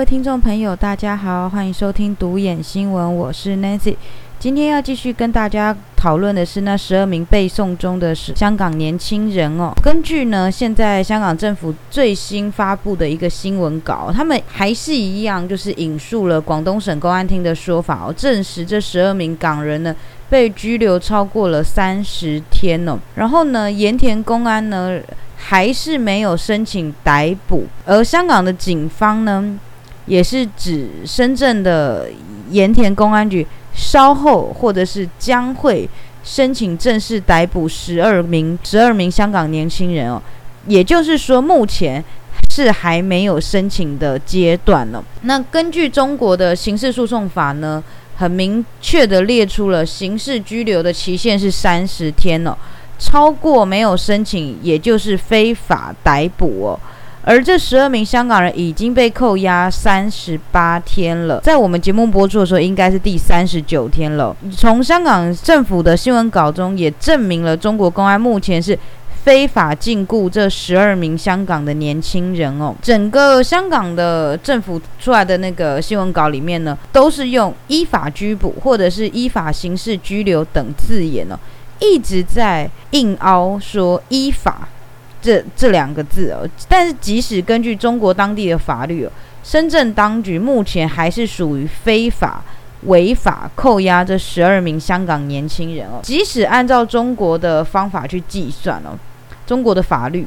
各位听众朋友，大家好，欢迎收听独眼新闻，我是 Nancy。今天要继续跟大家讨论的是那十二名背诵中的香港年轻人哦。根据呢，现在香港政府最新发布的一个新闻稿，他们还是一样，就是引述了广东省公安厅的说法哦，证实这十二名港人呢被拘留超过了三十天哦。然后呢，盐田公安呢还是没有申请逮捕，而香港的警方呢也是指深圳的盐田公安局。稍后或者是将会申请正式逮捕十二名十二名香港年轻人哦，也就是说目前是还没有申请的阶段呢。那根据中国的刑事诉讼法呢，很明确的列出了刑事拘留的期限是三十天哦，超过没有申请，也就是非法逮捕哦。而这十二名香港人已经被扣押三十八天了，在我们节目播出的时候，应该是第三十九天了。从香港政府的新闻稿中也证明了，中国公安目前是非法禁锢这十二名香港的年轻人哦。整个香港的政府出来的那个新闻稿里面呢，都是用依法拘捕或者是依法刑事拘留等字眼哦，一直在硬凹说依法。这这两个字哦，但是即使根据中国当地的法律哦，深圳当局目前还是属于非法违法扣押这十二名香港年轻人哦。即使按照中国的方法去计算哦，中国的法律，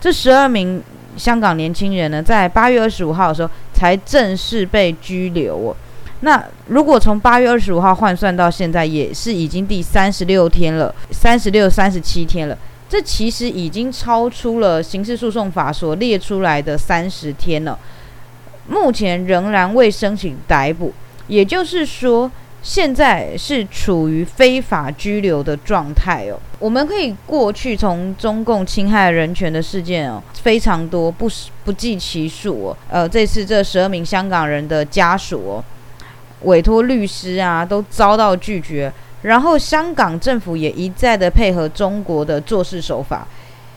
这十二名香港年轻人呢，在八月二十五号的时候才正式被拘留哦。那如果从八月二十五号换算到现在，也是已经第三十六天了，三十六、三十七天了。这其实已经超出了刑事诉讼法所列出来的三十天了，目前仍然未申请逮捕，也就是说，现在是处于非法拘留的状态哦。我们可以过去从中共侵害人权的事件哦，非常多，不不计其数哦。呃，这次这十二名香港人的家属哦，委托律师啊，都遭到拒绝。然后，香港政府也一再的配合中国的做事手法。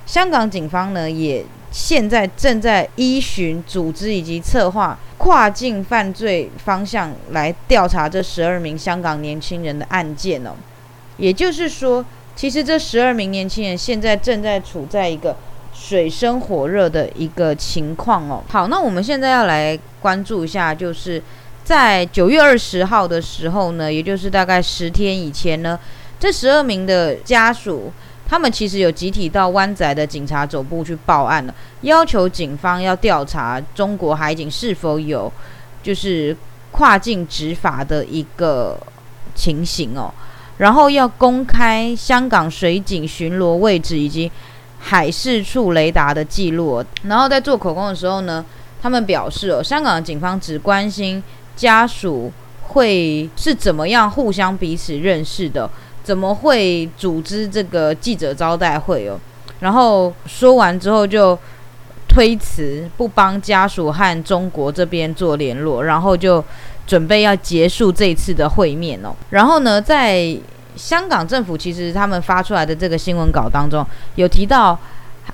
香港警方呢，也现在正在依循组织以及策划跨境犯罪方向来调查这十二名香港年轻人的案件哦。也就是说，其实这十二名年轻人现在正在处在一个水深火热的一个情况哦。好，那我们现在要来关注一下，就是。在九月二十号的时候呢，也就是大概十天以前呢，这十二名的家属，他们其实有集体到湾仔的警察总部去报案了，要求警方要调查中国海警是否有就是跨境执法的一个情形哦，然后要公开香港水警巡逻位置以及海事处雷达的记录，然后在做口供的时候呢，他们表示哦，香港警方只关心。家属会是怎么样互相彼此认识的？怎么会组织这个记者招待会哦？然后说完之后就推辞，不帮家属和中国这边做联络，然后就准备要结束这次的会面哦。然后呢，在香港政府其实他们发出来的这个新闻稿当中有提到，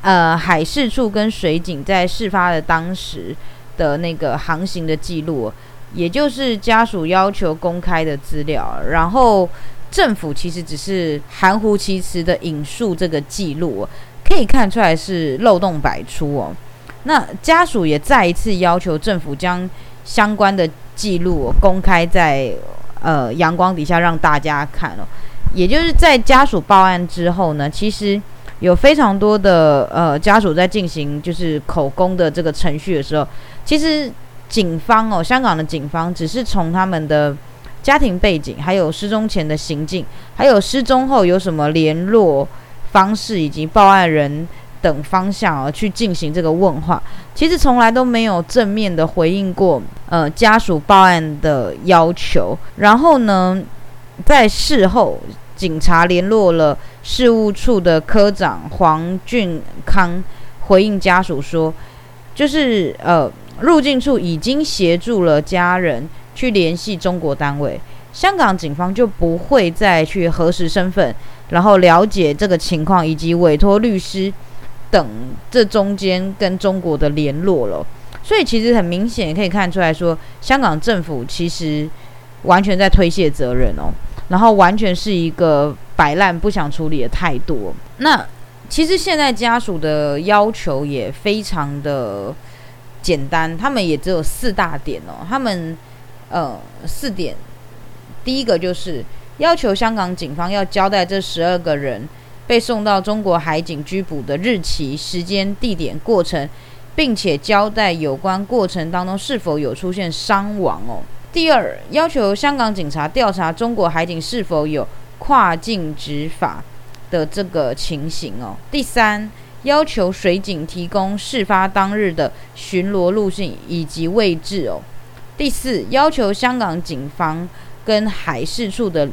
呃，海事处跟水警在事发的当时的那个航行的记录。也就是家属要求公开的资料，然后政府其实只是含糊其辞的引述这个记录，可以看出来是漏洞百出哦。那家属也再一次要求政府将相关的记录公开在呃阳光底下让大家看哦。也就是在家属报案之后呢，其实有非常多的呃家属在进行就是口供的这个程序的时候，其实。警方哦，香港的警方只是从他们的家庭背景，还有失踪前的行径，还有失踪后有什么联络方式，以及报案人等方向哦，去进行这个问话。其实从来都没有正面的回应过呃家属报案的要求。然后呢，在事后，警察联络了事务处的科长黄俊康，回应家属说，就是呃。入境处已经协助了家人去联系中国单位，香港警方就不会再去核实身份，然后了解这个情况，以及委托律师等这中间跟中国的联络了。所以其实很明显可以看出来说，香港政府其实完全在推卸责任哦，然后完全是一个摆烂不想处理的态度。那其实现在家属的要求也非常的简单，他们也只有四大点哦，他们呃四点，第一个就是要求香港警方要交代这十二个人。被送到中国海警拘捕的日期、时间、地点、过程，并且交代有关过程当中是否有出现伤亡哦。第二，要求香港警察调查中国海警是否有跨境执法的这个情形哦。第三，要求水警提供事发当日的巡逻路线以及位置哦。第四，要求香港警方跟海事处的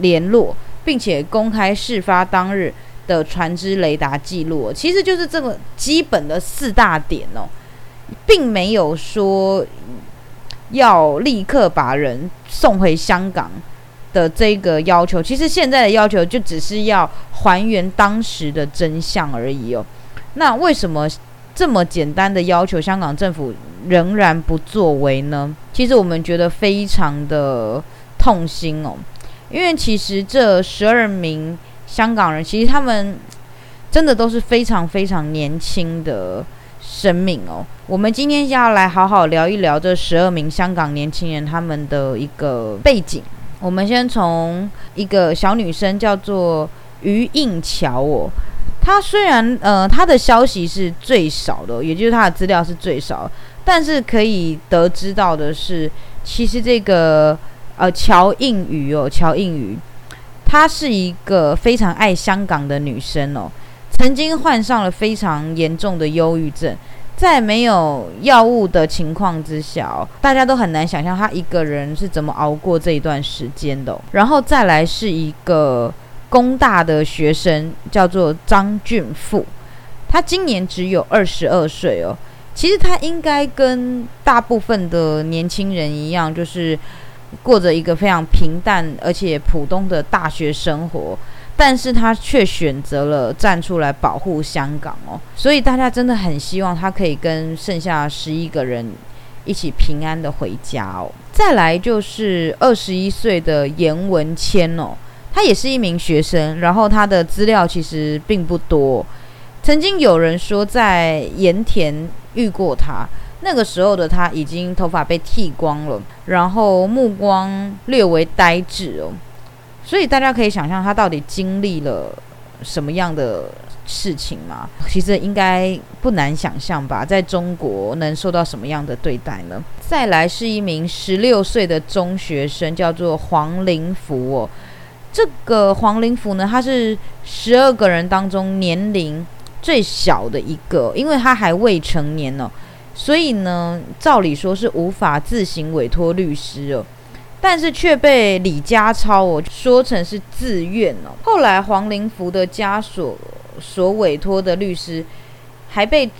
联络。并且公开事发当日的船只雷达记录，其实就是这个基本的四大点哦，并没有说要立刻把人送回香港的这个要求。其实现在的要求就只是要还原当时的真相而已哦。那为什么这么简单的要求，香港政府仍然不作为呢？其实我们觉得非常的痛心哦。因为其实这十二名香港人，其实他们真的都是非常非常年轻的生命哦。我们今天要来好好聊一聊这十二名香港年轻人他们的一个背景。我们先从一个小女生叫做于应桥哦，她虽然呃她的消息是最少的，也就是她的资料是最少，但是可以得知到的是，其实这个。呃，乔映宇哦，乔映宇，她是一个非常爱香港的女生哦，曾经患上了非常严重的忧郁症，在没有药物的情况之下，大家都很难想象他一个人是怎么熬过这一段时间的。然后再来是一个工大的学生，叫做张俊富，他今年只有二十二岁哦，其实他应该跟大部分的年轻人一样，就是。过着一个非常平淡而且普通的大学生活，但是他却选择了站出来保护香港哦，所以大家真的很希望他可以跟剩下十一个人一起平安的回家哦。再来就是二十一岁的严文谦哦，他也是一名学生，然后他的资料其实并不多，曾经有人说在盐田遇过他。那个时候的他已经头发被剃光了，然后目光略为呆滞哦，所以大家可以想象他到底经历了什么样的事情吗？其实应该不难想象吧，在中国能受到什么样的对待呢？再来是一名十六岁的中学生，叫做黄林福哦。这个黄林福呢，他是十二个人当中年龄最小的一个，因为他还未成年呢。所以呢，照理说是无法自行委托律师哦，但是却被李家超哦说成是自愿哦。后来黄灵福的家属所委托的律师，还被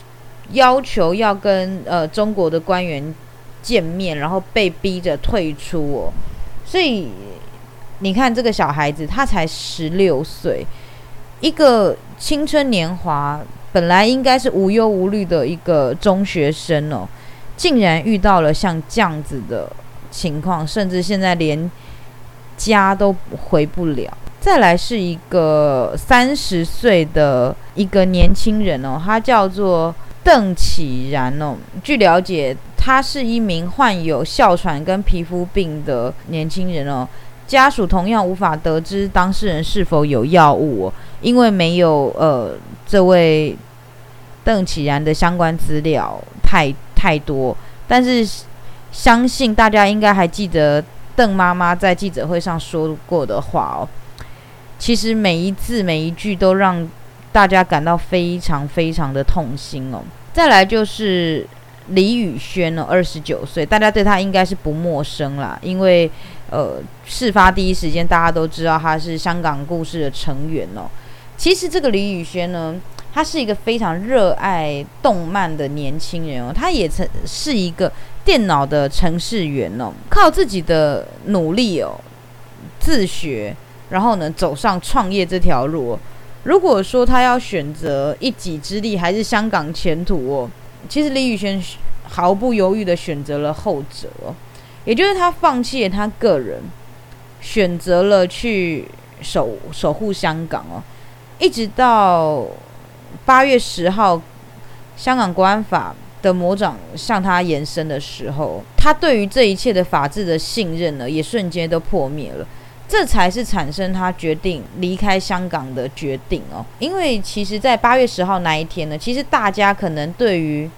要求要跟呃中国的官员见面，然后被逼着退出哦。所以你看这个小孩子，他才十六岁，一个青春年华。本来应该是无忧无虑的一个中学生哦，竟然遇到了像这样子的情况，甚至现在连家都回不了。再来是一个三十岁的一个年轻人哦，他叫做邓启然哦。据了解，他是一名患有哮喘跟皮肤病的年轻人哦。家属同样无法得知当事人是否有药物，因为没有呃这位。邓启然的相关资料太太多，但是相信大家应该还记得邓妈妈在记者会上说过的话哦。其实每一字每一句都让大家感到非常非常的痛心哦。再来就是李宇轩哦，二十九岁，大家对他应该是不陌生啦，因为呃，事发第一时间大家都知道他是香港故事的成员哦。其实这个李宇轩呢。他是一个非常热爱动漫的年轻人哦，他也曾是一个电脑的程序员哦，靠自己的努力哦，自学，然后呢走上创业这条路。如果说他要选择一己之力还是香港前途哦，其实李宇轩毫不犹豫的选择了后者哦，也就是他放弃了他个人，选择了去守守护香港哦，一直到八月十号，香港国安法的魔掌向他延伸的时候，他对于这一切的法治的信任呢，也瞬间都破灭了。这才是产生他决定离开香港的决定哦。因为其实，在八月十号那一天呢，其实大家可能对于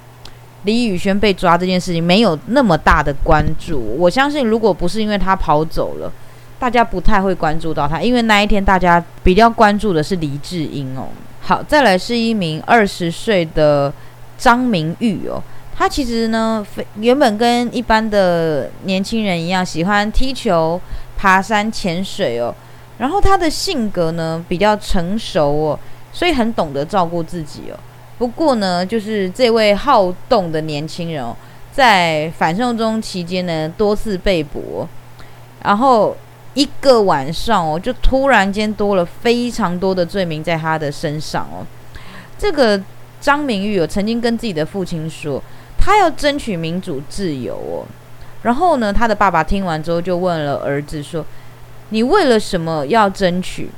李宇轩被抓这件事情没有那么大的关注。我相信，如果不是因为他跑走了，大家不太会关注到他。因为那一天大家比较关注的是黎智英哦。好，再来是一名二十岁的张明玉哦。他其实呢，原本跟一般的年轻人一样，喜欢踢球。爬山、潜水哦，然后他的性格呢比较成熟哦，所以很懂得照顾自己哦。不过呢，就是这位好动的年轻人哦，在反送中期间呢多次被捕，然后一个晚上哦，就突然间多了非常多的罪名在他的身上哦。这个张明玉有曾经跟自己的父亲说，他要争取民主自由哦。然后呢，他的爸爸听完之后就问了儿子说：“你为了什么要争取？”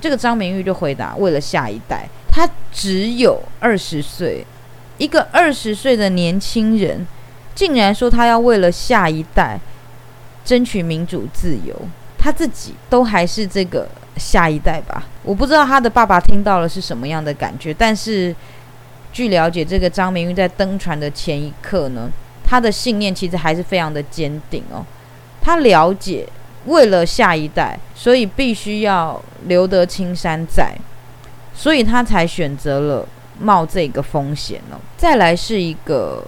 这个张明玉就回答：“为了下一代。”他只有二十岁，一个二十岁的年轻人，竟然说他要为了下一代争取民主自由，他自己都还是这个下一代吧？我不知道他的爸爸听到了是什么样的感觉，但是据了解，这个张明玉在登船的前一刻呢。他的信念其实还是非常的坚定哦，他了解为了下一代，所以必须要留得青山在，所以他才选择了冒这个风险哦。再来是一个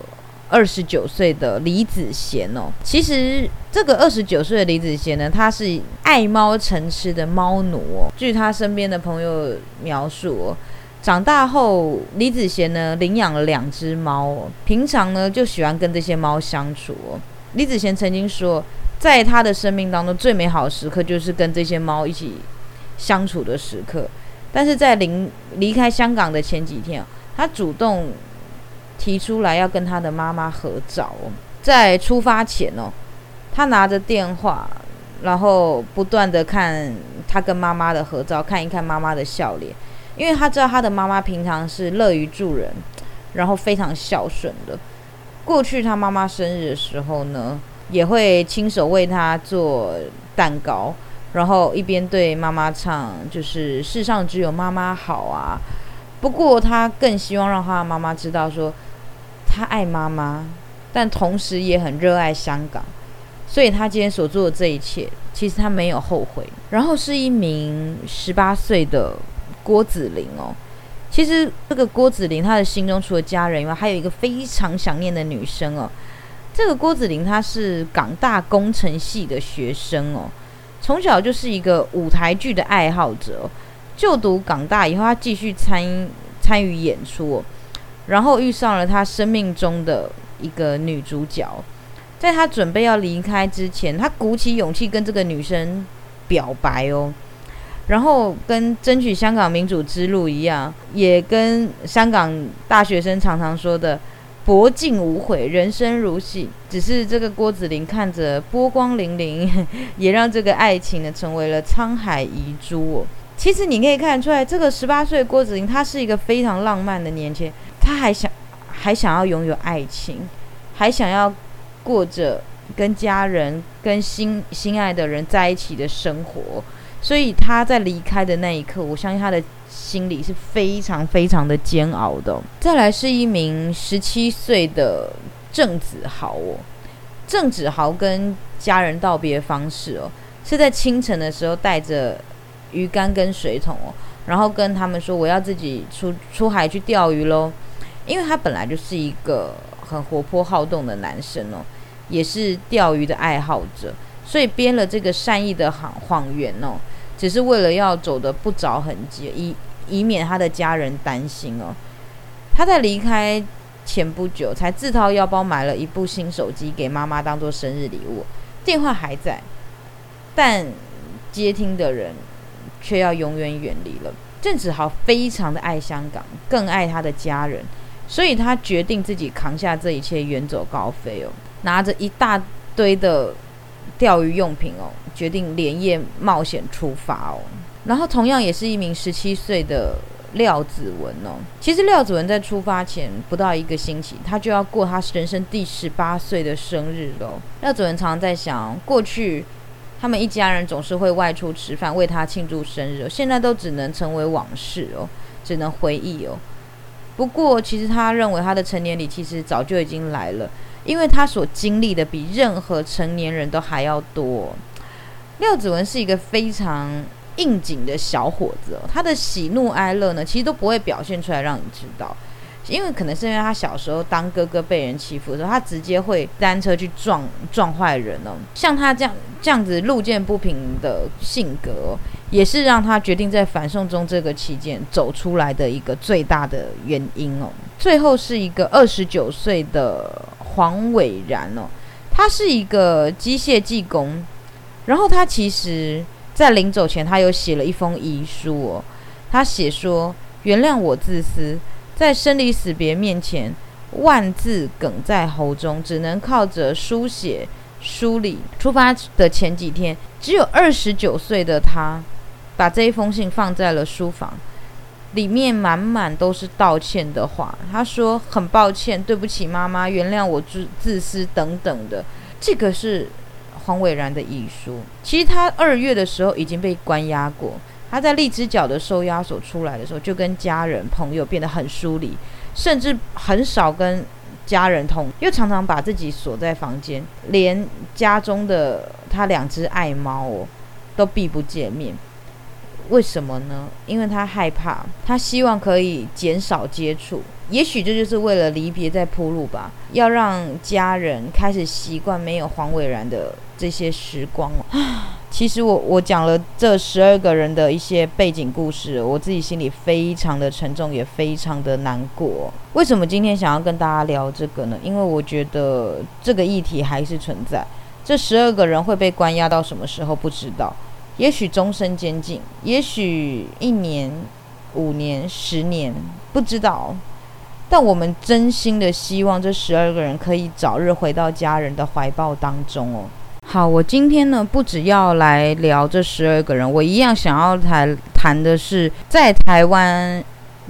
二十九岁的李子贤哦，其实这个二十九岁的李子贤呢，他是爱猫成痴的猫奴哦。据他身边的朋友描述哦。长大后，李子贤呢领养了两只猫哦，平常呢就喜欢跟这些猫相处哦。李子贤曾经说，在他的生命当中最美好的时刻就是跟这些猫一起相处的时刻。但是在临离开香港的前几天，他主动提出来要跟他的妈妈合照。在出发前哦，他拿着电话，然后不断的看他跟妈妈的合照，看一看妈妈的笑脸。因为他知道他的妈妈平常是乐于助人，然后非常孝顺的。过去他妈妈生日的时候呢，也会亲手为他做蛋糕，然后一边对妈妈唱，就是世上只有妈妈好啊。不过他更希望让他的妈妈知道，说他爱妈妈，但同时也很热爱香港。所以他今天所做的这一切，其实他没有后悔。然后是一名十八岁的。郭子玲哦，其实这个郭子玲，她的心中除了家人以外，还有一个非常想念的女生哦。这个郭子玲，她是港大工程系的学生哦，从小就是一个舞台剧的爱好者。就读港大以后，她继续参参与演出，然后遇上了他生命中的一个女主角。在他准备要离开之前，他鼓起勇气跟这个女生表白哦。然后跟争取香港民主之路一样，也跟香港大学生常常说的“博尽无悔，人生如戏”。只是这个郭子玲看着波光粼粼，也让这个爱情呢成为了沧海遗珠。其实你可以看出来，这个十八岁郭子玲，她是一个非常浪漫的年轻，他还想还想要拥有爱情，还想要过着跟家人、跟心心爱的人在一起的生活。所以他在离开的那一刻，我相信他的心里是非常非常的煎熬的。再来是一名十七岁的郑子豪哦，郑子豪跟家人道别方式哦，是在清晨的时候带着鱼竿跟水桶哦，然后跟他们说我要自己出出海去钓鱼喽，因为他本来就是一个很活泼好动的男生哦，也是钓鱼的爱好者，所以编了这个善意的谎谎言哦。只是为了要走的不着痕迹，以以免他的家人担心哦。他在离开前不久才自掏腰包买了一部新手机给妈妈当做生日礼物，电话还在，但接听的人却要永远远离了。郑子豪非常的爱香港，更爱他的家人，所以他决定自己扛下这一切，远走高飞哦，拿着一大堆的钓鱼用品哦，决定连夜冒险出发哦。然后同样也是一名十七岁的廖子文哦。其实廖子文在出发前不到一个星期，他就要过他人生第十八岁的生日喽。廖子文常常在想，过去他们一家人总是会外出吃饭，为他庆祝生日，现在都只能成为往事哦，只能回忆哦。不过，其实他认为他的成年礼其实早就已经来了，因为他所经历的比任何成年人都还要多。廖子文是一个非常应景的小伙子，他的喜怒哀乐呢，其实都不会表现出来让你知道。因为可能是因为他小时候当哥哥被人欺负的时候，他直接会单车去撞撞坏人哦。像他这样这样子路见不平的性格，也是让他决定在反送中这个期间走出来的一个最大的原因哦。最后是一个二十九岁的黄伟然哦，他是一个机械技工，然后他其实在临走前，他有写了一封遗书哦，他写说：“原谅我自私。”在生离死别面前，万字哽在喉中，只能靠着书写梳理。出发的前几天，只有二十九岁的他，把这一封信放在了书房，里面满满都是道歉的话。他说：“很抱歉，对不起，妈妈，原谅我自自私等等的。”这个是黄伟然的遗书。其实他二月的时候已经被关押过。他在荔枝角的收押所出来的时候，就跟家人朋友变得很疏离，甚至很少跟家人通，又常常把自己锁在房间，连家中的他两只爱猫哦，都避不见面。为什么呢？因为他害怕，他希望可以减少接触，也许这就是为了离别在铺路吧，要让家人开始习惯没有黄伟然的这些时光。其实我我讲了这十二个人的一些背景故事，我自己心里非常的沉重，也非常的难过。为什么今天想要跟大家聊这个呢？因为我觉得这个议题还是存在。这十二个人会被关押到什么时候不知道，也许终身监禁，也许一年、五年、十年，不知道。但我们真心的希望这十二个人可以早日回到家人的怀抱当中哦。好，我今天呢不只要来聊这十二个人，我一样想要谈谈的是在台湾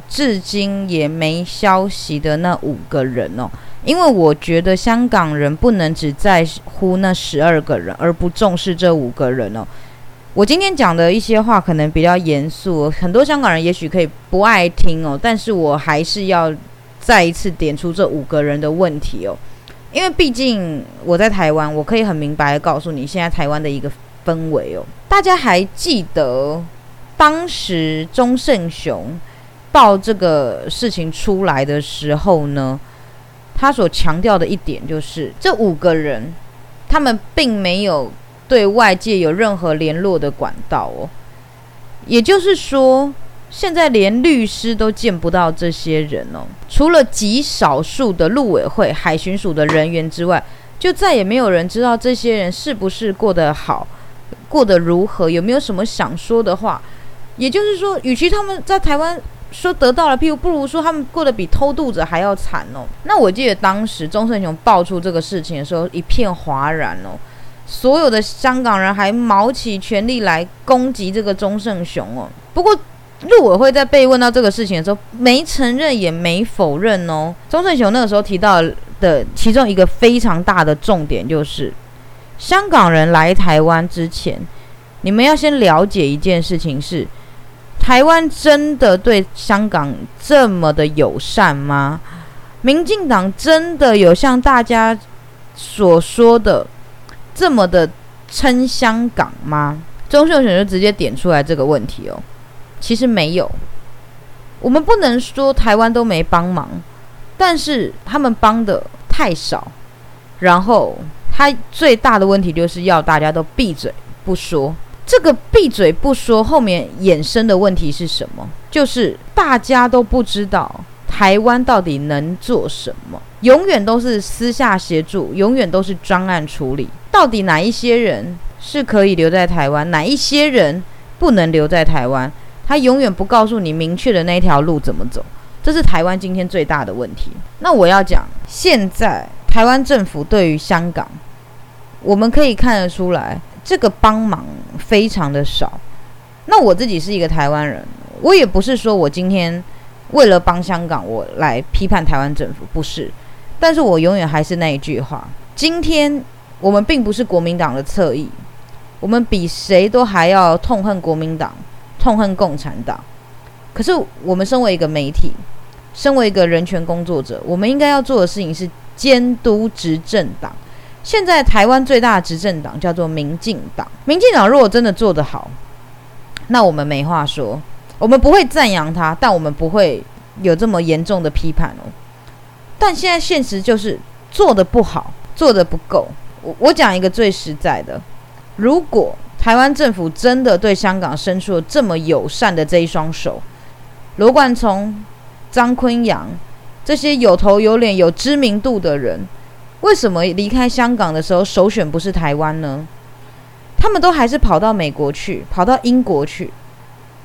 至今也没消息的那五个人哦。因为我觉得香港人不能只在乎那十二个人，而不重视这五个人哦。我今天讲的一些话可能比较严肃，很多香港人也许可以不爱听哦，但是我还是要再一次点出这五个人的问题哦。因为毕竟我在台湾，我可以很明白的告诉你，现在台湾的一个氛围哦。大家还记得当时钟胜雄报这个事情出来的时候呢，他所强调的一点就是，这五个人他们并没有对外界有任何联络的管道哦，也就是说。现在连律师都见不到这些人哦，除了极少数的陆委会、海巡署的人员之外，就再也没有人知道这些人是不是过得好，过得如何，有没有什么想说的话。也就是说，与其他们在台湾说得到了庇护，不如说他们过得比偷渡者还要惨哦。那我记得当时钟胜雄爆出这个事情的时候，一片哗然哦，所有的香港人还卯起全力来攻击这个钟胜雄哦。不过。陆委会在被问到这个事情的时候，没承认也没否认哦。钟胜雄那个时候提到的其中一个非常大的重点就是，香港人来台湾之前，你们要先了解一件事情是，台湾真的对香港这么的友善吗？民进党真的有像大家所说的这么的称香港吗？钟秀选就直接点出来这个问题哦。其实没有，我们不能说台湾都没帮忙，但是他们帮的太少。然后他最大的问题就是要大家都闭嘴不说。这个闭嘴不说后面衍生的问题是什么？就是大家都不知道台湾到底能做什么，永远都是私下协助，永远都是专案处理。到底哪一些人是可以留在台湾，哪一些人不能留在台湾？他永远不告诉你明确的那条路怎么走，这是台湾今天最大的问题。那我要讲，现在台湾政府对于香港，我们可以看得出来，这个帮忙非常的少。那我自己是一个台湾人，我也不是说我今天为了帮香港，我来批判台湾政府，不是。但是我永远还是那一句话：今天我们并不是国民党的侧翼，我们比谁都还要痛恨国民党，痛恨共产党。可是我们身为一个媒体，身为一个人权工作者，我们应该要做的事情是监督执政党。现在台湾最大的执政党叫做民进党，民进党如果真的做得好，那我们没话说，我们不会赞扬他，但我们不会有这么严重的批判哦。但现在现实就是做的不好，做的不够。我讲一个最实在的，如果台湾政府真的对香港伸出了这么友善的这一双手，罗冠聪、张坤阳这些有头有脸、有知名度的人，为什么离开香港的时候首选不是台湾呢？他们都还是跑到美国去，跑到英国去，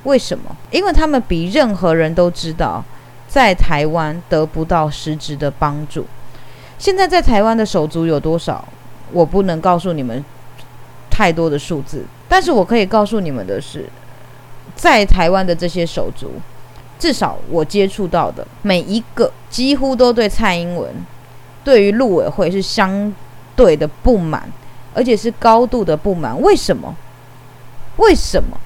为什么？因为他们比任何人都知道。在台湾得不到实质的帮助。现在在台湾的手足有多少？我不能告诉你们太多的数字，但是我可以告诉你们的是，在台湾的这些手足，至少我接触到的每一个，几乎都对蔡英文、对于陆委会是相对的不满，而且是高度的不满。为什么？为什么？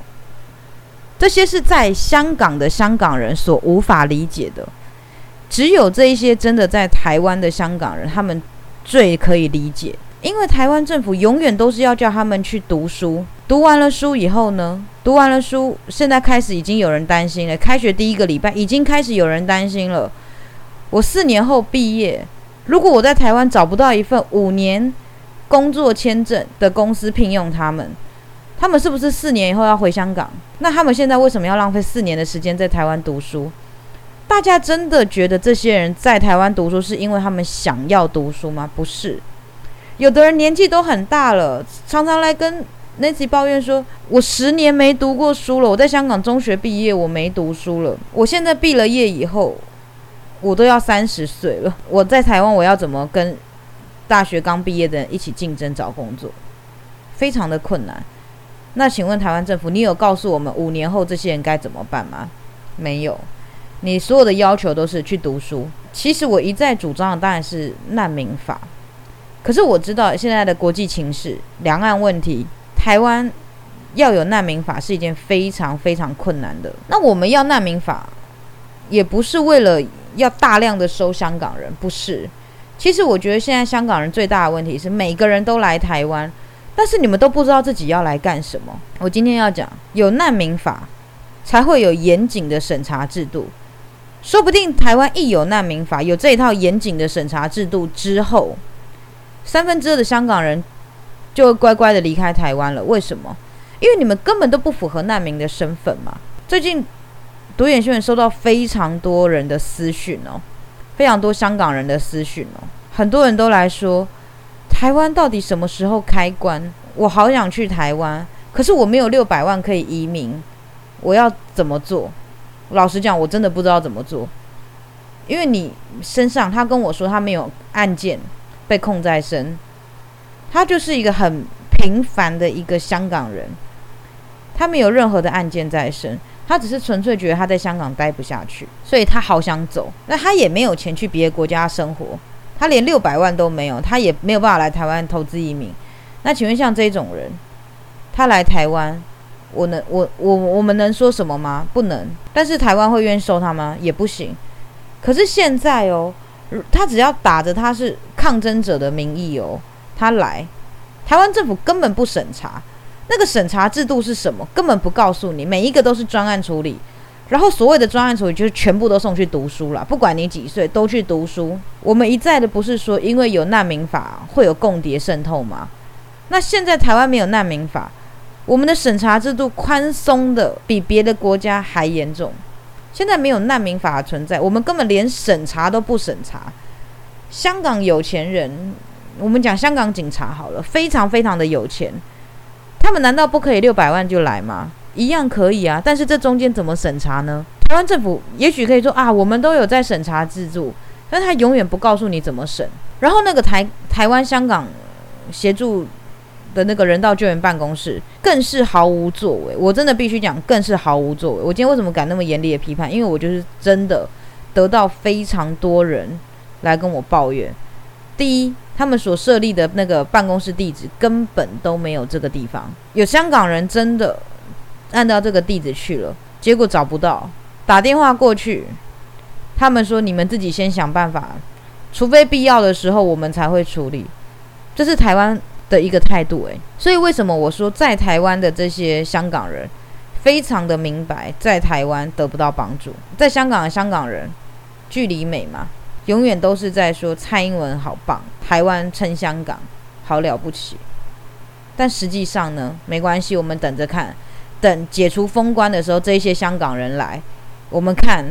这些是在香港的香港人所无法理解的，只有这一些真的在台湾的香港人，他们最可以理解。因为台湾政府永远都是要叫他们去读书，读完了书以后呢，读完了书，现在开始已经有人担心了。开学第一个礼拜，已经开始有人担心了。我四年后毕业，如果我在台湾找不到一份五年工作签证的公司聘用他们。他们是不是四年以后要回香港？那他们现在为什么要浪费四年的时间在台湾读书？大家真的觉得这些人在台湾读书是因为他们想要读书吗？不是，有的人年纪都很大了，常常来跟 Nancy 抱怨说：“我十年没读过书了，我在香港中学毕业，我没读书了。我现在毕了业以后，我都要三十岁了，我在台湾我要怎么跟大学刚毕业的人一起竞争找工作？非常的困难。”那请问台湾政府，你有告诉我们五年后这些人该怎么办吗？没有，你所有的要求都是去读书。其实我一再主张的当然是难民法，可是我知道现在的国际情势、两岸问题，台湾要有难民法是一件非常非常困难的。那我们要难民法，也不是为了要大量的收香港人，不是。其实我觉得现在香港人最大的问题是每个人都来台湾。但是你们都不知道自己要来干什么。我今天要讲，有难民法，才会有严谨的审查制度。说不定台湾一有难民法，有这一套严谨的审查制度之后，三分之二的香港人就乖乖的离开台湾了。为什么？因为你们根本都不符合难民的身份嘛。最近独眼新闻收到非常多人的私讯哦，非常多香港人的私讯哦，很多人都来说。台湾到底什么时候开关？我好想去台湾，可是我没有六百万可以移民，我要怎么做？老实讲，我真的不知道怎么做。因为你身上，他跟我说他没有案件被控在身，他就是一个很平凡的一个香港人，他没有任何的案件在身，他只是纯粹觉得他在香港待不下去，所以他好想走。那他也没有钱去别的国家生活。他连六百万都没有，他也没有办法来台湾投资移民。那请问像这种人，他来台湾，我能我我我们能说什么吗？不能。但是台湾会愿意收他吗？也不行。可是现在哦，他只要打着他是抗争者的名义哦，他来，台湾政府根本不审查。那个审查制度是什么？根本不告诉你，每一个都是专案处理。然后所谓的专案处理就是全部都送去读书了，不管你几岁都去读书。我们一再的不是说因为有难民法会有共谍渗透吗？那现在台湾没有难民法，我们的审查制度宽松的比别的国家还严重。现在没有难民法的存在，我们根本连审查都不审查。香港有钱人，我们讲香港警察好了，非常非常的有钱，他们难道不可以六百万就来吗？一样可以啊，但是这中间怎么审查呢？台湾政府也许可以说啊，我们都有在审查自助，但他永远不告诉你怎么审。然后那个台台湾香港协助的那个人道救援办公室更是毫无作为。我真的必须讲，更是毫无作为。我今天为什么敢那么严厉的批判？因为我就是真的得到非常多人来跟我抱怨。第一，他们所设立的那个办公室地址根本都没有这个地方。有香港人真的按照这个地址去了，结果找不到，打电话过去，他们说你们自己先想办法，除非必要的时候我们才会处理。这是台湾的一个态度，诶，所以为什么我说在台湾的这些香港人非常的明白，在台湾得不到帮助，在香港的香港人距离美嘛。永远都是在说蔡英文好棒，台湾撑香港好了不起。但实际上呢，没关系，我们等着看，等解除封关的时候，这些香港人来，我们看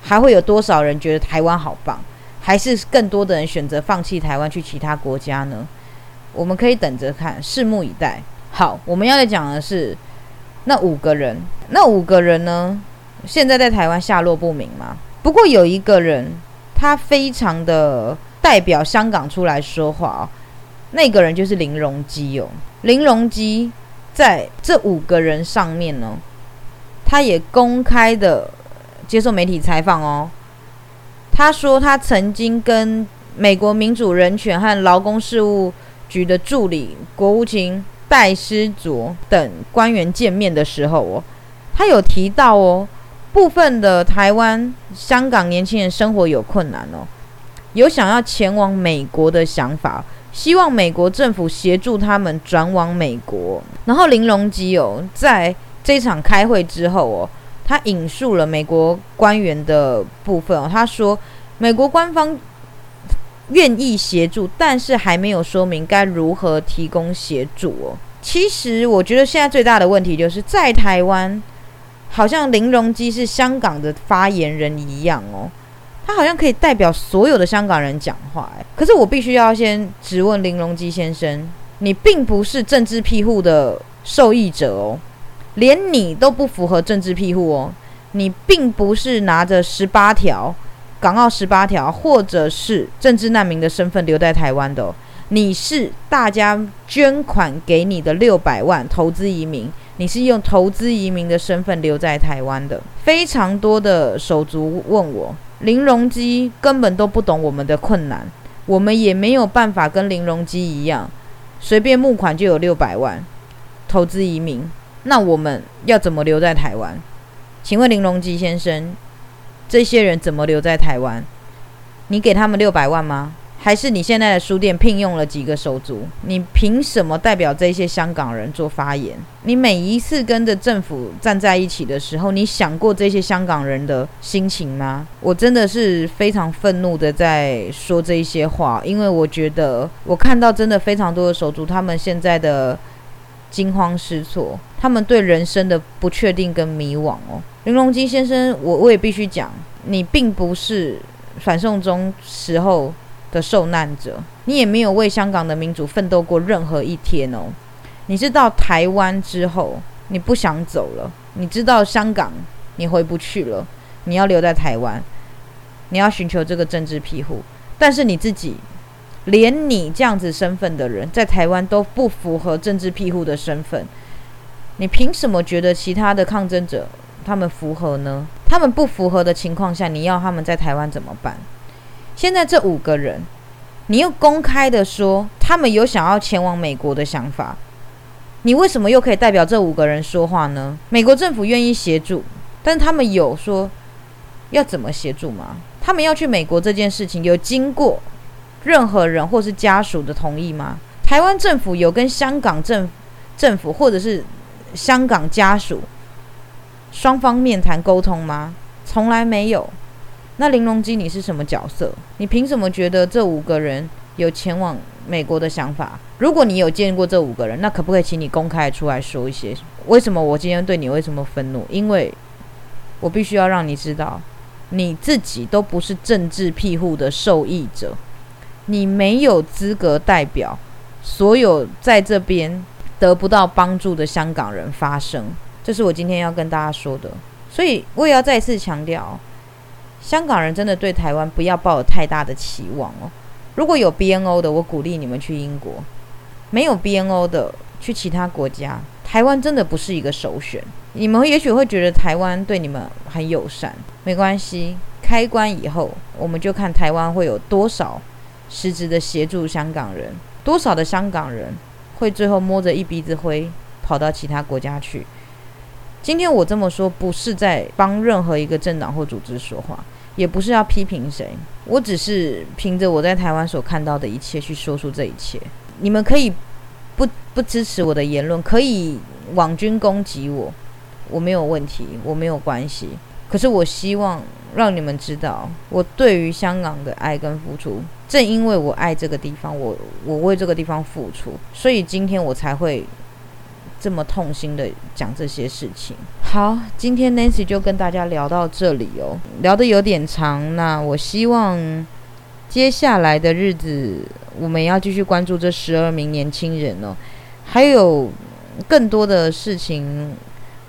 还会有多少人觉得台湾好棒，还是更多的人选择放弃台湾去其他国家呢？我们可以等着看，拭目以待。好，我们要来讲的是那五个人，那五个人呢，现在在台湾下落不明嘛。不过有一个人。他非常的代表香港出来说话哦，那个人就是林荣基哦。林荣基在这五个人上面呢，他也公开的接受媒体采访哦。他说他曾经跟美国民主人权和劳工事务局的助理国务卿戴思卓等官员见面的时候哦，他有提到哦。部分的台湾、香港年轻人生活有困难哦，有想要前往美国的想法，希望美国政府协助他们转往美国。然后林隆基哦，在这场开会之后哦，他引述了美国官员的部分哦，他说美国官方愿意协助，但是还没有说明该如何提供协助哦。其实我觉得现在最大的问题就是在台湾。好像林荣基是香港的发言人一样哦，他好像可以代表所有的香港人讲话。可是我必须要先质问林荣基先生，你并不是政治庇护的受益者哦，连你都不符合政治庇护哦，你并不是拿着十八条港澳十八条或者是政治难民的身份留在台湾的，你是大家捐款给你的六百万投资移民。你是用投资移民的身份留在台湾的，非常多的手足问我，林荣基根本都不懂我们的困难，我们也没有办法跟林荣基一样，随便募款就有六百万投资移民，那我们要怎么留在台湾？请问林荣基先生，这些人怎么留在台湾？你给他们六百万吗？还是你现在的书店聘用了几个手足？你凭什么代表这些香港人做发言？你每一次跟着政府站在一起的时候，你想过这些香港人的心情吗？我真的是非常愤怒的在说这些话，因为我觉得我看到真的非常多的手足，他们现在的惊慌失措，他们对人生的不确定跟迷惘哦。林隆基先生，我我也必须讲，你并不是反送中时候。的受难者，你也没有为香港的民主奋斗过任何一天哦。你是到台湾之后，你不想走了，你知道香港你回不去了，你要留在台湾，你要寻求这个政治庇护。但是你自己，连你这样子身份的人，在台湾都不符合政治庇护的身份，你凭什么觉得其他的抗争者他们符合呢？他们不符合的情况下，你要他们在台湾怎么办？现在这五个人，你又公开的说他们有想要前往美国的想法，你为什么又可以代表这五个人说话呢？美国政府愿意协助，但他们有说要怎么协助吗？他们要去美国这件事情有经过任何人或是家属的同意吗？台湾政府有跟香港政政府或者是香港家属双方面谈沟通吗？从来没有。那林隆基你是什么角色？你凭什么觉得这五个人有前往美国的想法？如果你有见过这五个人，那可不可以请你公开出来说一些？为什么我今天对你为什么愤怒？因为我必须要让你知道，你自己都不是政治庇护的受益者，你没有资格代表所有在这边得不到帮助的香港人发声。这是我今天要跟大家说的。所以我也要再次强调，香港人真的对台湾不要抱有太大的期望哦。如果有 BNO 的，我鼓励你们去英国；没有 BNO 的，去其他国家。台湾真的不是一个首选。你们也许会觉得台湾对你们很友善，没关系。开关以后，我们就看台湾会有多少实质的协助香港人，多少的香港人会最后摸着一鼻子灰跑到其他国家去。今天我这么说，不是在帮任何一个政党或组织说话，也不是要批评谁，我只是凭着我在台湾所看到的一切去说出这一切。你们可以不不支持我的言论，可以网军攻击我，我没有问题，我没有关系。可是我希望让你们知道，我对于香港的爱跟付出，正因为我爱这个地方，我我为这个地方付出，所以今天我才会这么痛心的讲这些事情。好，今天 Nancy 就跟大家聊到这里哦，聊得有点长。那我希望接下来的日子，我们要继续关注这十二名年轻人哦，还有更多的事情。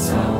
that's how